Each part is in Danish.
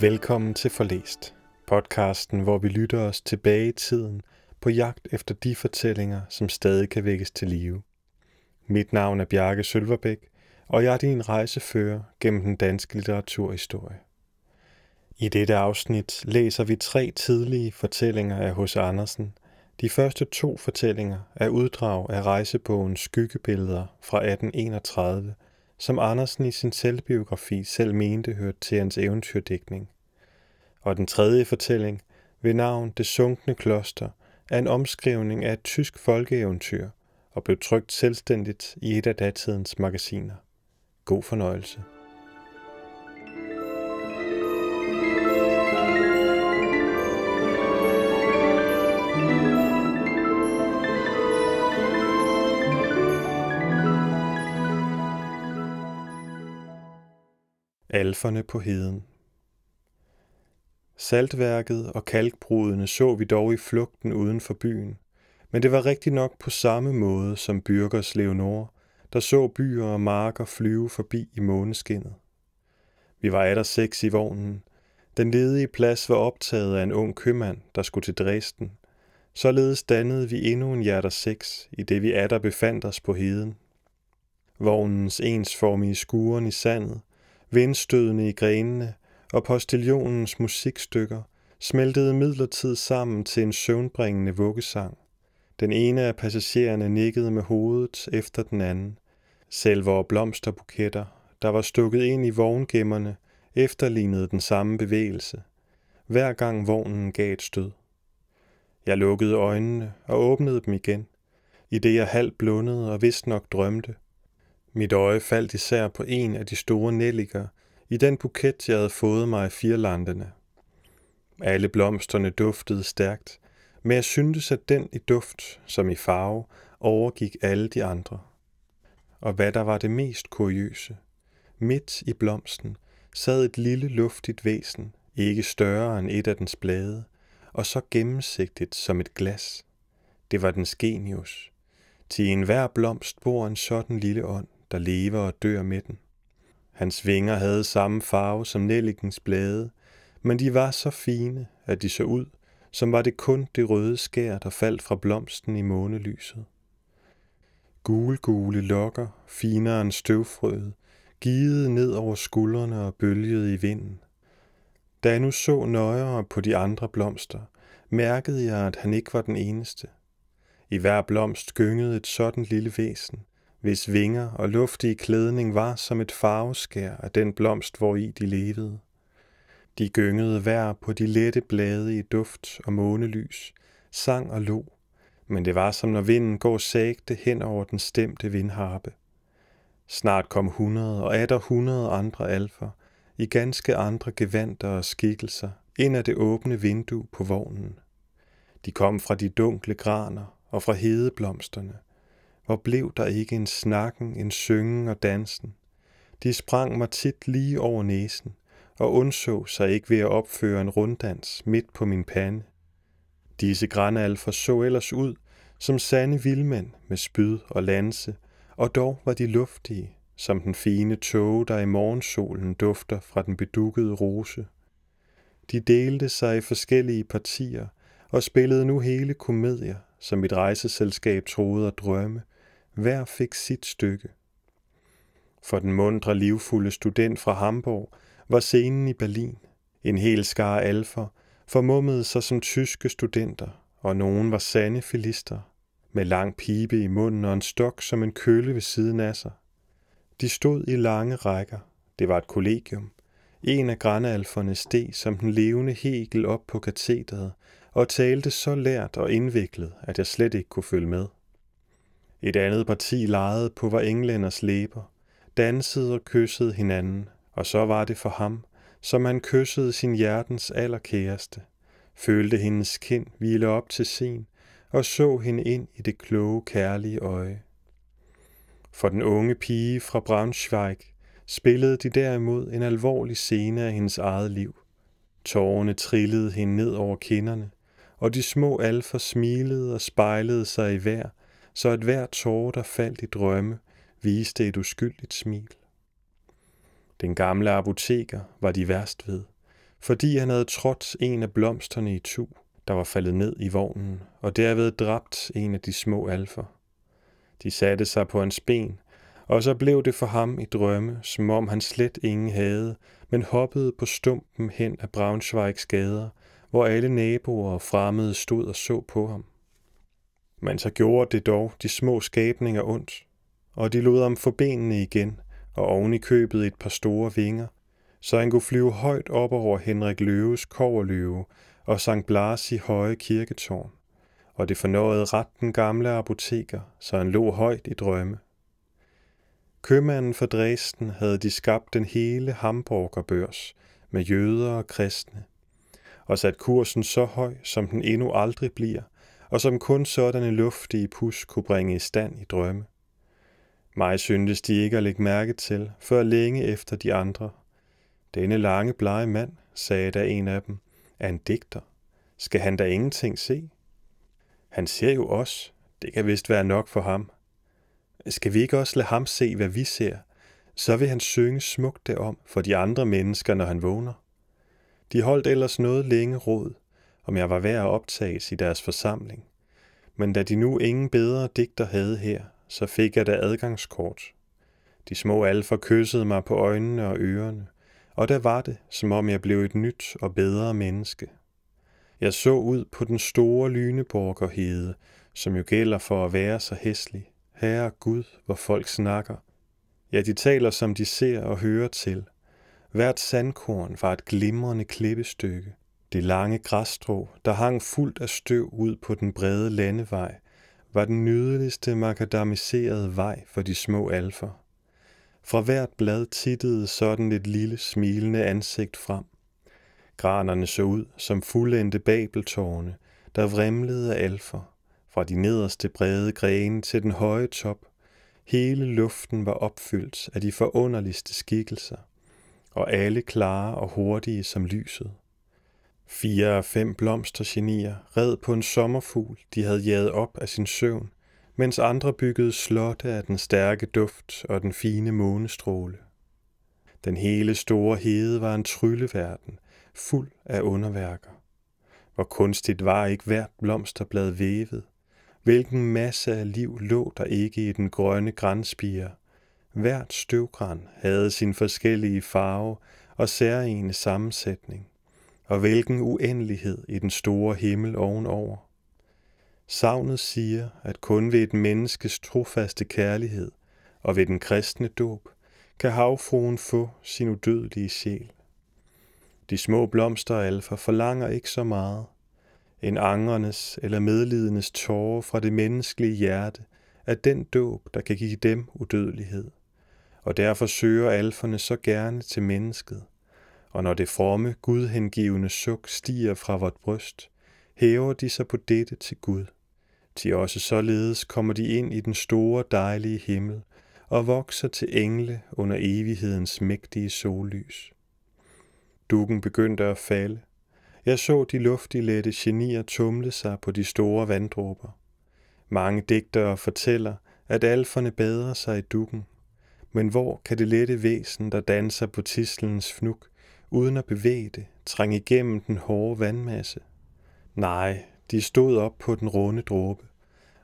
Velkommen til Forlæst, podcasten, hvor vi lytter os tilbage i tiden på jagt efter de fortællinger, som stadig kan vækkes til live. Mit navn er Bjarke Sølverbæk, og jeg er din rejsefører gennem den danske litteraturhistorie. I dette afsnit læser vi tre tidlige fortællinger af H.C. Andersen. De første to fortællinger er uddrag af rejsebogen Skyggebilleder fra 1831, som Andersen i sin selvbiografi selv mente hørte til hans eventyrdækning. Og den tredje fortælling, ved navn Det sunkne kloster, er en omskrivning af et tysk folkeeventyr og blev trygt selvstændigt i et af datidens magasiner. God fornøjelse. Alferne på heden Saltværket og kalkbrudene så vi dog i flugten uden for byen, men det var rigtig nok på samme måde som Byrgers Leonor, der så byer og marker flyve forbi i måneskinnet. Vi var der seks i vognen. Den ledige plads var optaget af en ung købmand, der skulle til Dresden. Således dannede vi endnu en hjerter seks, i det vi der befandt os på heden. Vognens ensformige skuren i sandet, vindstødene i grenene og postiljonens musikstykker smeltede midlertid sammen til en søvnbringende vuggesang. Den ene af passagererne nikkede med hovedet efter den anden. Selve og blomsterbuketter, der var stukket ind i vogngemmerne, efterlignede den samme bevægelse, hver gang vognen gav et stød. Jeg lukkede øjnene og åbnede dem igen, i det jeg halvt blundede og vist nok drømte. Mit øje faldt især på en af de store nelliker i den buket, jeg havde fået mig af firlandene. Alle blomsterne duftede stærkt, men jeg syntes, at den i duft, som i farve, overgik alle de andre. Og hvad der var det mest kuriøse, midt i blomsten sad et lille luftigt væsen, ikke større end et af dens blade, og så gennemsigtigt som et glas. Det var dens genius. Til enhver blomst bor en sådan lille ånd, der lever og dør med den. Hans vinger havde samme farve som nellikens blade, men de var så fine, at de så ud, som var det kun det røde skær, der faldt fra blomsten i månelyset. Gule-gule lokker, finere end støvfrøet, givede ned over skuldrene og bølgede i vinden. Da jeg nu så nøjere på de andre blomster, mærkede jeg, at han ikke var den eneste. I hver blomst gyngede et sådan lille væsen, hvis vinger og luftige klædning var som et farveskær af den blomst, hvor i de levede. De gyngede hver på de lette blade i duft og månelys, sang og lo, men det var som når vinden går sagte hen over den stemte vindharpe. Snart kom hundrede og atter hundrede andre alfer, i ganske andre gevanter og skikkelser, ind af det åbne vindue på vognen. De kom fra de dunkle graner og fra hedeblomsterne. Hvor blev der ikke en snakken, en syngen og dansen? De sprang mig tit lige over næsen, og undså sig ikke ved at opføre en runddans midt på min pande. Disse grænalfer så ellers ud som sande vildmænd med spyd og lanse, og dog var de luftige, som den fine tåge, der i morgensolen dufter fra den bedukkede rose. De delte sig i forskellige partier og spillede nu hele komedier, som mit rejseselskab troede at drømme. Hver fik sit stykke. For den mundre, livfulde student fra Hamburg var scenen i Berlin. En hel skare alfer formummede sig som tyske studenter, og nogen var sande filister, med lang pibe i munden og en stok som en kølle ved siden af sig. De stod i lange rækker. Det var et kollegium. En af grænalferne steg som den levende Hegel op på katedret og talte så lært og indviklet, at jeg slet ikke kunne følge med. Et andet parti legede på var englænders læber, dansede og kyssede hinanden, og så var det for ham, som han kyssede sin hjertens allerkæreste, følte hendes kind hvile op til sin, og så hende ind i det kloge, kærlige øje. For den unge pige fra Braunschweig spillede de derimod en alvorlig scene af hendes eget liv. Tårerne trillede hende ned over kinderne, og de små alfer smilede og spejlede sig i hver, så at hver tårer, der faldt i drømme, viste et uskyldigt smil. Den gamle apoteker var de værst ved, fordi han havde trådt en af blomsterne i tu, der var faldet ned i vognen, og derved dræbt en af de små alfer. De satte sig på hans ben, og så blev det for ham i drømme, som om han slet ingen havde, men hoppede på stumpen hen af Braunschweigs gader, hvor alle naboer og fremmede stod og så på ham. Men så gjorde det dog de små skabninger ondt, og de lod ham få benene igen, og oven i købet et par store vinger, så han kunne flyve højt op over Henrik Løves koverløve og Sankt Blas i høje kirketårn, og det fornøjede ret den gamle apoteker, så han lå højt i drømme. Købmanden for Dresden havde de skabt den hele Hamburgerbørs med jøder og kristne, og sat kursen så høj, som den endnu aldrig bliver, og som kun sådanne luftige pus kunne bringe i stand i drømme. Mig syntes de ikke at lægge mærke til, før længe efter de andre. Denne lange, blege mand, sagde da en af dem, er en digter. Skal han da ingenting se? Han ser jo os. Det kan vist være nok for ham. Skal vi ikke også lade ham se, hvad vi ser? Så vil han synge smukt derom for de andre mennesker, når han vågner. De holdt ellers noget længe råd, om jeg var værd at optages i deres forsamling. Men da de nu ingen bedre digter havde her, så fik jeg da adgangskort. De små alfer kyssede mig på øjnene og ørerne, og der var det, som om jeg blev et nyt og bedre menneske. Jeg så ud på den store Lyneborgerhede, som jo gælder for at være så hæslig. Herre Gud, hvor folk snakker. Ja, de taler, som de ser og hører til. Hvert sandkorn var et glimrende klippestykke. Det lange græsstrå, der hang fuldt af støv ud på den brede landevej, var den nydeligste makadamiserede vej for de små alfer. Fra hvert blad tittede sådan et lille smilende ansigt frem. Granerne så ud som fuldendte babeltårne, der vrimlede af alfer, fra de nederste brede grene til den høje top. Hele luften var opfyldt af de forunderligste skikkelser, og alle klare og hurtige som lyset. Fire af fem blomstergenier red på en sommerfugl, de havde jaget op af sin søvn, mens andre byggede slotte af den stærke duft og den fine månestråle. Den hele store hede var en trylleverden, fuld af underværker. Hvor kunstigt var ikke hvert blomsterblad vævet, hvilken masse af liv lå der ikke i den grønne grænspire. Hvert støvgran havde sin forskellige farve og særlige sammensætning og hvilken uendelighed i den store himmel ovenover. Savnet siger, at kun ved et menneskes trofaste kærlighed og ved den kristne dåb kan havfruen få sin udødelige sjæl. De små blomsteralfer forlanger ikke så meget. En angernes eller medlidendes tårer fra det menneskelige hjerte er den dåb, der kan give dem udødelighed. Og derfor søger alferne så gerne til mennesket – og når det fromme, gudhengivende suk stiger fra vort bryst, hæver de sig på dette til Gud. Til også således kommer de ind i den store dejlige himmel og vokser til engle under evighedens mægtige sollys. Dukken begyndte at falde. Jeg så de luftige lette genier tumle sig på de store vanddråber. Mange digtere fortæller, at alferne bader sig i dukken. Men hvor kan det lette væsen, der danser på tislens fnuk, uden at bevæge det, trænge igennem den hårde vandmasse. Nej, de stod op på den runde dråbe,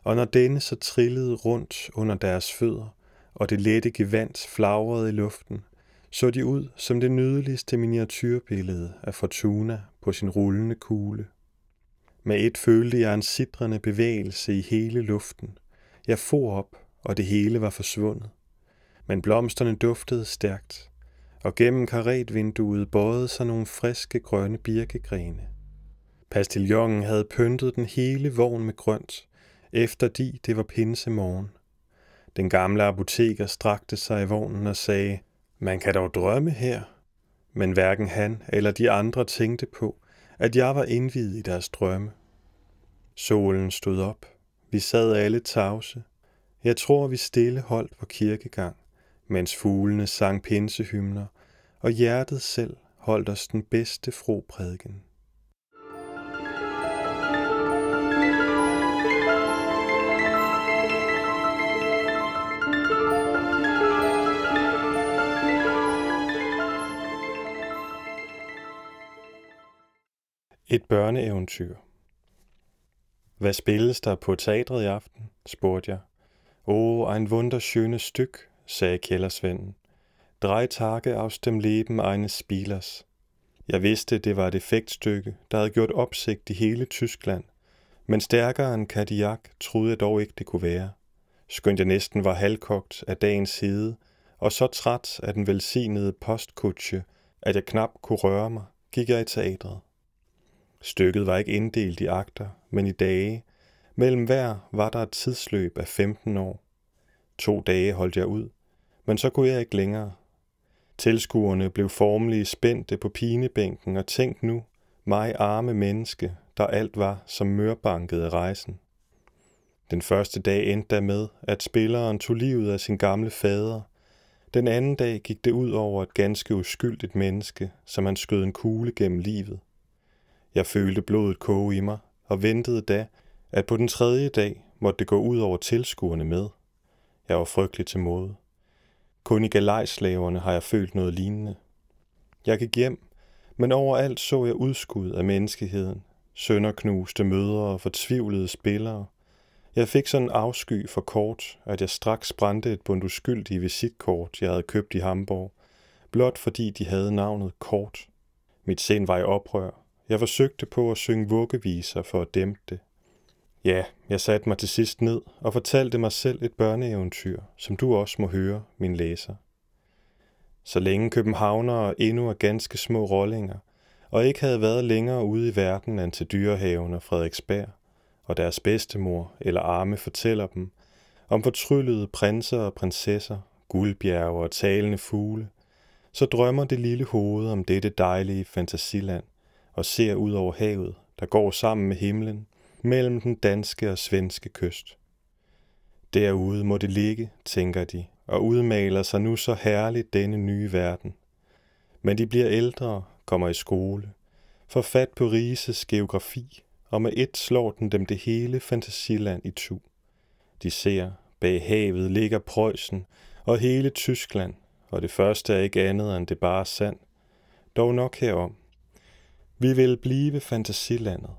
og når denne så trillede rundt under deres fødder, og det lette gevand flagrede i luften, så de ud som det nydeligste miniatyrbillede af Fortuna på sin rullende kugle. Med et følte jeg en sidrende bevægelse i hele luften. Jeg for op, og det hele var forsvundet. Men blomsterne duftede stærkt, og gennem karetvinduet bøjede sig nogle friske grønne birkegrene. Pastiljongen havde pyntet den hele vogn med grønt, efter de det var pinsemorgen. Den gamle apoteker strakte sig i vognen og sagde, man kan dog drømme her. Men hverken han eller de andre tænkte på, at jeg var indvidet i deres drømme. Solen stod op. Vi sad alle tavse. Jeg tror, vi stille holdt på kirkegang mens fuglene sang pinsehymner, og hjertet selv holdt os den bedste froprædiken. Et børneeventyr. Hvad spilles der på teatret i aften? spurgte jeg. Åh, oh, ein wunderschönes Stück, sagde kældersvenden. Drei Tage aus dem Leben eines Spielers. Jeg vidste, det var et effektstykke, der havde gjort opsigt i hele Tyskland, men stærkere end Cadillac troede jeg dog ikke, det kunne være. Skønt jeg næsten var halvkogt af dagens hede, og så træt af den velsignede postkutsche, at jeg knap kunne røre mig, gik jeg i teatret. Stykket var ikke inddelt i akter, men i dage. Mellem hver var der et tidsløb af 15 år. To dage holdt jeg ud, men så kunne jeg ikke længere. Tilskuerne blev formelige spændte på pinebænken og tænk nu, mig arme menneske, der alt var som mørbankede rejsen. Den første dag endte der med, at spilleren tog livet af sin gamle fader. Den anden dag gik det ud over et ganske uskyldigt menneske, som han skød en kugle gennem livet. Jeg følte blodet koge i mig, og ventede da, at på den tredje dag måtte det gå ud over tilskuerne med. Jeg var frygtelig til mode. Kun i galejslaverne har jeg følt noget lignende. Jeg gik hjem, men overalt så jeg udskud af menneskeheden, sønderknuste mødre og fortvivlede spillere. Jeg fik sådan en afsky for kort, at jeg straks brændte et bund uskyldige visitkort, jeg havde købt i Hamburg, blot fordi de havde navnet Kort. Mit sind var i oprør, jeg forsøgte på at synge vuggeviser for at dæmpe det. Ja, jeg satte mig til sidst ned og fortalte mig selv et børneeventyr, som du også må høre, min læser. Så længe københavnere endnu er ganske små rollinger, og ikke havde været længere ude i verden end til dyrehaven og Frederiksberg, og deres bedstemor eller arme fortæller dem om fortryllede prinser og prinsesser, guldbjerge og talende fugle, så drømmer det lille hoved om dette dejlige fantasiland, og ser ud over havet, der går sammen med himlen, mellem den danske og svenske kyst. Derude må det ligge, tænker de, og udmaler sig nu så herligt denne nye verden. Men de bliver ældre, kommer i skole, får fat på Rises geografi, og med et slår den dem det hele fantasiland i tu. De ser, bag havet ligger Preussen og hele Tyskland, og det første er ikke andet end det bare sand. Dog nok herom, vi vil blive fantasilandet.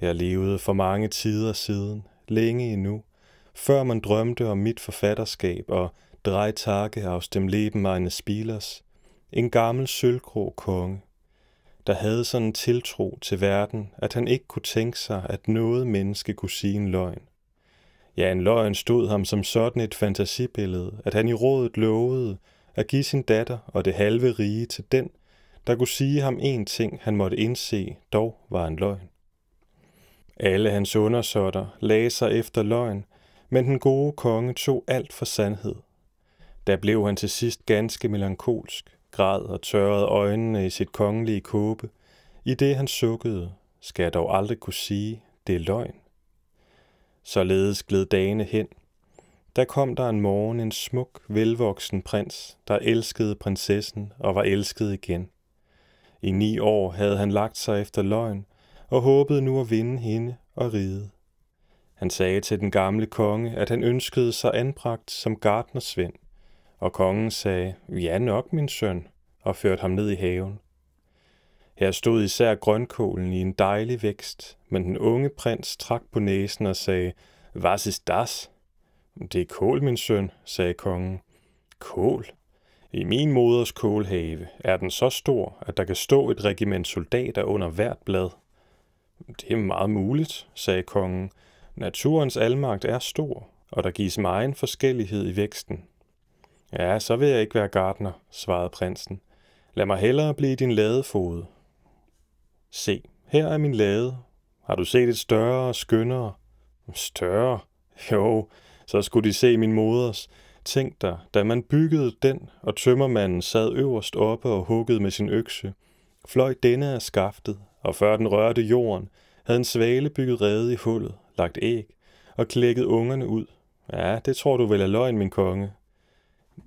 Jeg levede for mange tider siden, længe endnu, før man drømte om mit forfatterskab og drej takke aus dem Leben meines Spielers, en gammel sølvgrå konge, der havde sådan en tiltro til verden, at han ikke kunne tænke sig, at noget menneske kunne sige en løgn. Ja, en løgn stod ham som sådan et fantasibillede, at han i rådet lovede at give sin datter og det halve rige til den, der kunne sige ham en ting, han måtte indse, dog var en løgn. Alle hans undersåtter lagde sig efter løgn, men den gode konge tog alt for sandhed. Der blev han til sidst ganske melankolsk, græd og tørrede øjnene i sit kongelige kåbe. I det han sukkede, skal jeg dog aldrig kunne sige, det er løgn. Således gled dagene hen. Der kom der en morgen en smuk, velvoksen prins, der elskede prinsessen og var elsket igen. I ni år havde han lagt sig efter løgn og håbede nu at vinde hende og ride. Han sagde til den gamle konge, at han ønskede sig anbragt som gardnersvend, og kongen sagde, ja nok min søn, og førte ham ned i haven. Her stod især grønkålen i en dejlig vækst, men den unge prins trak på næsen og sagde, Was ist das? Det er kål, min søn, sagde kongen. Kål? I min moders kålhave er den så stor, at der kan stå et regiment soldater under hvert blad. Det er meget muligt, sagde kongen. Naturens almagt er stor, og der gives meget forskellighed i væksten. Ja, så vil jeg ikke være gartner, svarede prinsen. Lad mig hellere blive din ladefod. Se, her er min lade. Har du set et større og skønnere? Større? Jo, så skulle de se min moders. Tænk dig, da man byggede den, og tømmermanden sad øverst oppe og huggede med sin økse, fløj denne af skaftet, og før den rørte jorden, havde en svale bygget rede i hullet, lagt æg og klækket ungerne ud. Ja, det tror du vel er løgn, min konge.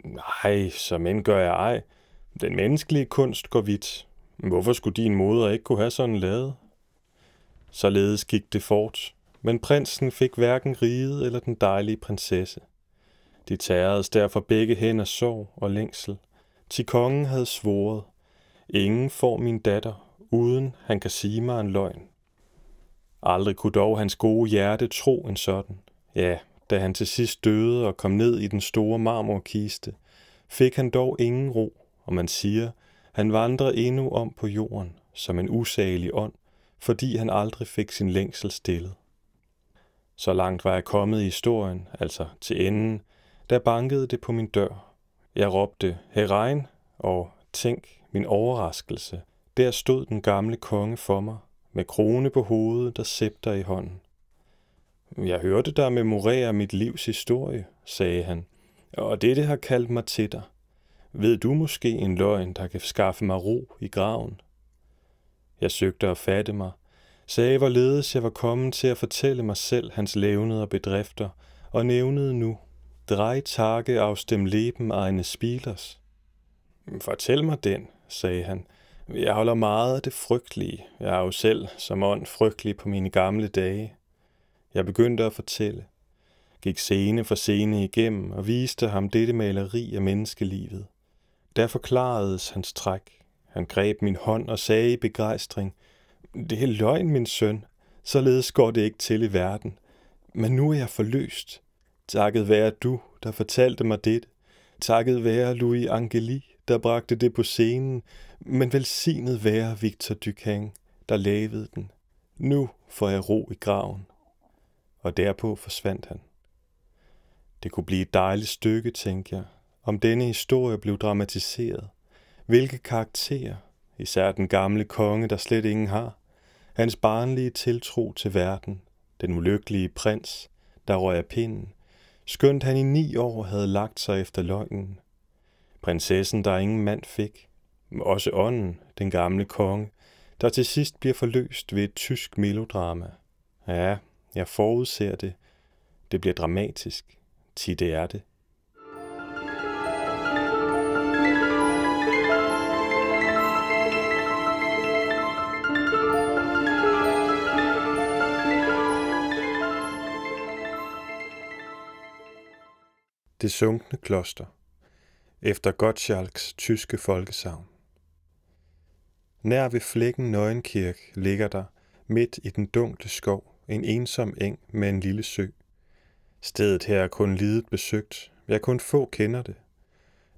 Nej, så men gør jeg ej. Den menneskelige kunst går vidt. Hvorfor skulle din moder ikke kunne have sådan lavet? Således gik det fort, men prinsen fik hverken riget eller den dejlige prinsesse. De tæredes derfor begge hen af sorg og længsel, til kongen havde svoret, ingen får min datter, uden han kan sige mig en løgn. Aldrig kunne dog hans gode hjerte tro en sådan. Ja, da han til sidst døde og kom ned i den store marmorkiste, fik han dog ingen ro, og man siger, han vandrede endnu om på jorden som en usagelig ånd, fordi han aldrig fik sin længsel stillet. Så langt var jeg kommet i historien, altså til enden, da bankede det på min dør. Jeg råbte, Herein, og tænk min overraskelse. Der stod den gamle konge for mig, med krone på hovedet og scepter i hånden. Jeg hørte dig memorere mit livs historie, sagde han, og dette har kaldt mig til dig. Ved du måske en løgn, der kan skaffe mig ro i graven? Jeg søgte at fatte mig, sagde hvorledes jeg var kommet til at fortælle mig selv hans levnede og bedrifter, og nævnede nu, drej takke aus dem Leben eines Spielers. Fortæl mig den, sagde han. Jeg holder meget af det frygtelige. Jeg er jo selv som ånd frygtelig på mine gamle dage. Jeg begyndte at fortælle. Gik scene for scene igennem og viste ham dette maleri af menneskelivet. Der forklaredes hans træk. Han greb min hånd og sagde i begejstring, Det er løgn, min søn. Således går det ikke til i verden. Men nu er jeg forløst. Takket være du, der fortalte mig det. Takket være Louis Angeli, der bragte det på scenen. Men velsignet være Victor Ducan, der lavede den. Nu får jeg ro i graven. Og derpå forsvandt han. Det kunne blive et dejligt stykke, tænkte jeg, om denne historie blev dramatiseret. Hvilke karakterer, især den gamle konge, der slet ingen har, hans barnlige tiltro til verden, den ulykkelige prins, der røg af pinden, skønt han i ni år havde lagt sig efter løgnen. Prinsessen, der ingen mand fik, også ånden, den gamle konge, der til sidst bliver forløst ved et tysk melodrama. Ja, jeg forudser det. Det bliver dramatisk. Ti det er det. Det sunkne kloster efter Gottschalks tyske folkesavn. Nær ved flækken Nøgenkirk ligger der, midt i den dunkle skov, en ensom eng med en lille sø. Stedet her er kun lidet besøgt, jeg kun få kender det.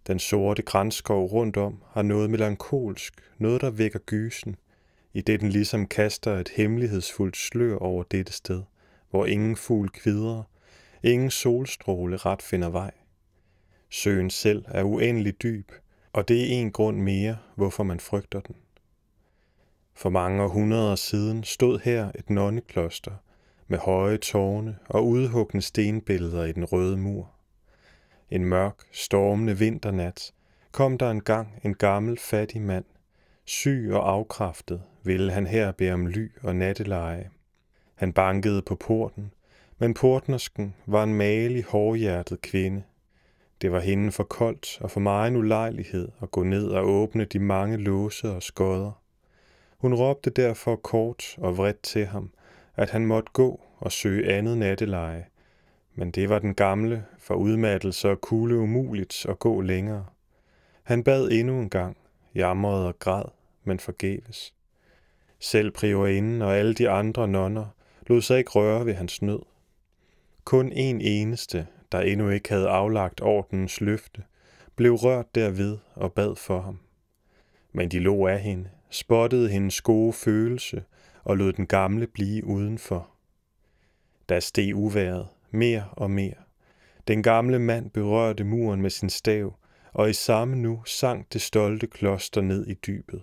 Den sorte grænskov rundt om har noget melankolsk, noget der vækker gysen, i det den ligesom kaster et hemmelighedsfuldt slør over dette sted, hvor ingen fugl kvider, ingen solstråle ret finder vej. Søen selv er uendelig dyb, og det er en grund mere, hvorfor man frygter den. For mange århundreder siden stod her et nonnekloster med høje tårne og udhuggende stenbilleder i den røde mur. En mørk, stormende vinternat kom der engang en gammel, fattig mand. Syg og afkræftet ville han her bede om ly og natteleje. Han bankede på porten, men portnersken var en malig, hårdhjertet kvinde, det var hende for koldt og for meget en ulejlighed at gå ned og åbne de mange låse og skodder. Hun råbte derfor kort og vredt til ham, at han måtte gå og søge andet natteleje, men det var den gamle for udmattelse og kulde umuligt at gå længere. Han bad endnu en gang, jamrede og græd, men forgæves. Selv priorinden og alle de andre nonner lod sig ikke røre ved hans nød. Kun en eneste der endnu ikke havde aflagt ordens løfte, blev rørt derved og bad for ham. Men de lå af hende, spottede hendes gode følelse og lod den gamle blive udenfor. Der steg uværet, mere og mere. Den gamle mand berørte muren med sin stav, og i samme nu sank det stolte kloster ned i dybet.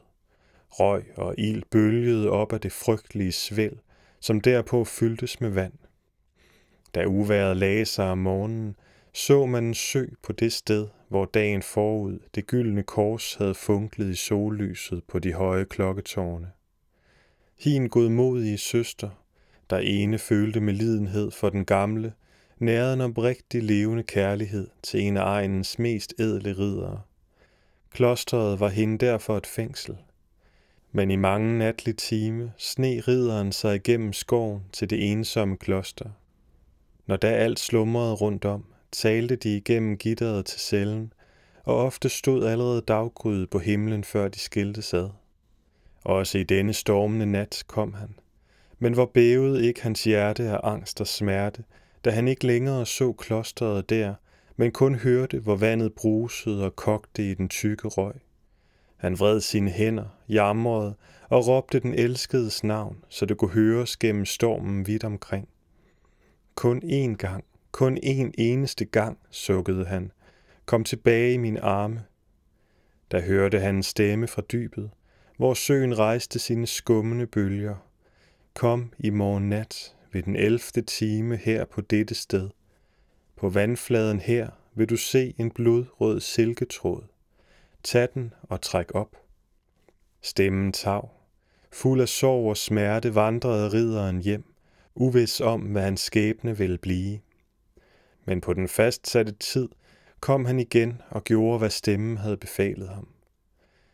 Røg og ild bølgede op af det frygtelige svæl, som derpå fyldtes med vand. Da uværet lagde sig om morgenen, så man en sø på det sted, hvor dagen forud det gyldne kors havde funklet i sollyset på de høje klokketårne. Hin godmodige søster, der ene følte med lidenhed for den gamle, nærede en oprigtig levende kærlighed til en af egnens mest ædle ridere. Klosteret var hende derfor et fængsel. Men i mange natlige time sne ridderen sig igennem skoven til det ensomme kloster – når da alt slumrede rundt om, talte de igennem gitteret til cellen, og ofte stod allerede daggryet på himlen, før de skilte sad. Også i denne stormende nat kom han. Men hvor bævede ikke hans hjerte af angst og smerte, da han ikke længere så klosteret der, men kun hørte, hvor vandet brusede og kogte i den tykke røg. Han vred sine hænder, jamrede og råbte den elskedes navn, så det kunne høres gennem stormen vidt omkring. Kun én gang, kun én eneste gang, sukkede han. Kom tilbage i mine arme. Da hørte han en stemme fra dybet, hvor søen rejste sine skummende bølger. Kom i morgen nat ved den elfte time her på dette sted. På vandfladen her vil du se en blodrød silketråd. Tag den og træk op. Stemmen tav. Fuld af sorg og smerte vandrede ridderen hjem, uvis om, hvad hans skæbne ville blive. Men på den fastsatte tid kom han igen og gjorde, hvad stemmen havde befalet ham.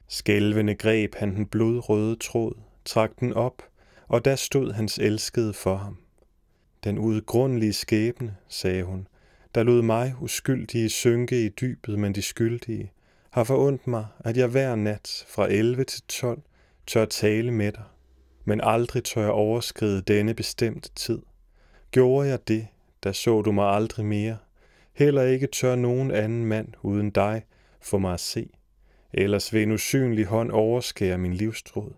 Skælvende greb han den blodrøde tråd, trak den op, og der stod hans elskede for ham. Den udgrundelige skæbne, sagde hun, der lod mig uskyldige synke i dybet, men de skyldige, har forundt mig, at jeg hver nat fra 11 til 12 tør tale med dig, men aldrig tør jeg overskride denne bestemte tid. Gjorde jeg det, der så du mig aldrig mere. Heller ikke tør nogen anden mand uden dig få mig at se. Ellers vil en usynlig hånd overskære min livstråd.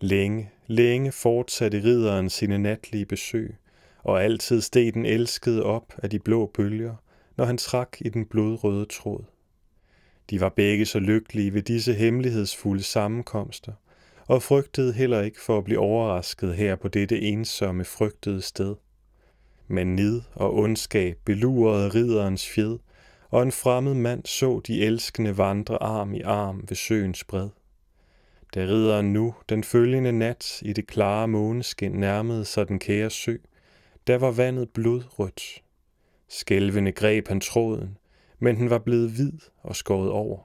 Længe, længe fortsatte ridderen sine natlige besøg, og altid steg den elskede op af de blå bølger, når han trak i den blodrøde tråd. De var begge så lykkelige ved disse hemmelighedsfulde sammenkomster, og frygtede heller ikke for at blive overrasket her på dette ensomme, frygtede sted. Men nid og ondskab belurede ridderens fjed, og en fremmed mand så de elskende vandre arm i arm ved søens bred. Da ridderen nu den følgende nat i det klare måneskin nærmede sig den kære sø, der var vandet blodrødt. Skælvende greb han tråden, men den var blevet hvid og skåret over.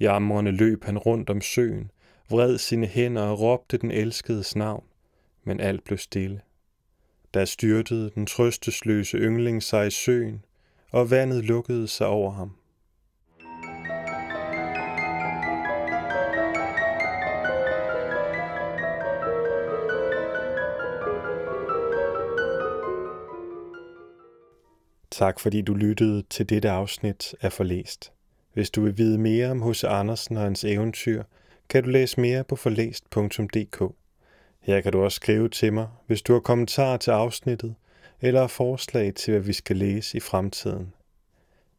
Jamrende løb han rundt om søen, vred sine hænder og råbte den elskedes navn, men alt blev stille. Der styrtede den trøstesløse yngling sig i søen, og vandet lukkede sig over ham. Tak fordi du lyttede til dette afsnit af Forlæst. Hvis du vil vide mere om H.C. Andersen og hans eventyr, kan du læse mere på forlæst.dk. Her kan du også skrive til mig, hvis du har kommentarer til afsnittet, eller forslag til, hvad vi skal læse i fremtiden.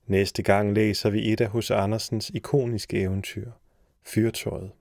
Næste gang læser vi et af hos Andersens ikoniske eventyr, Fyrtøjet.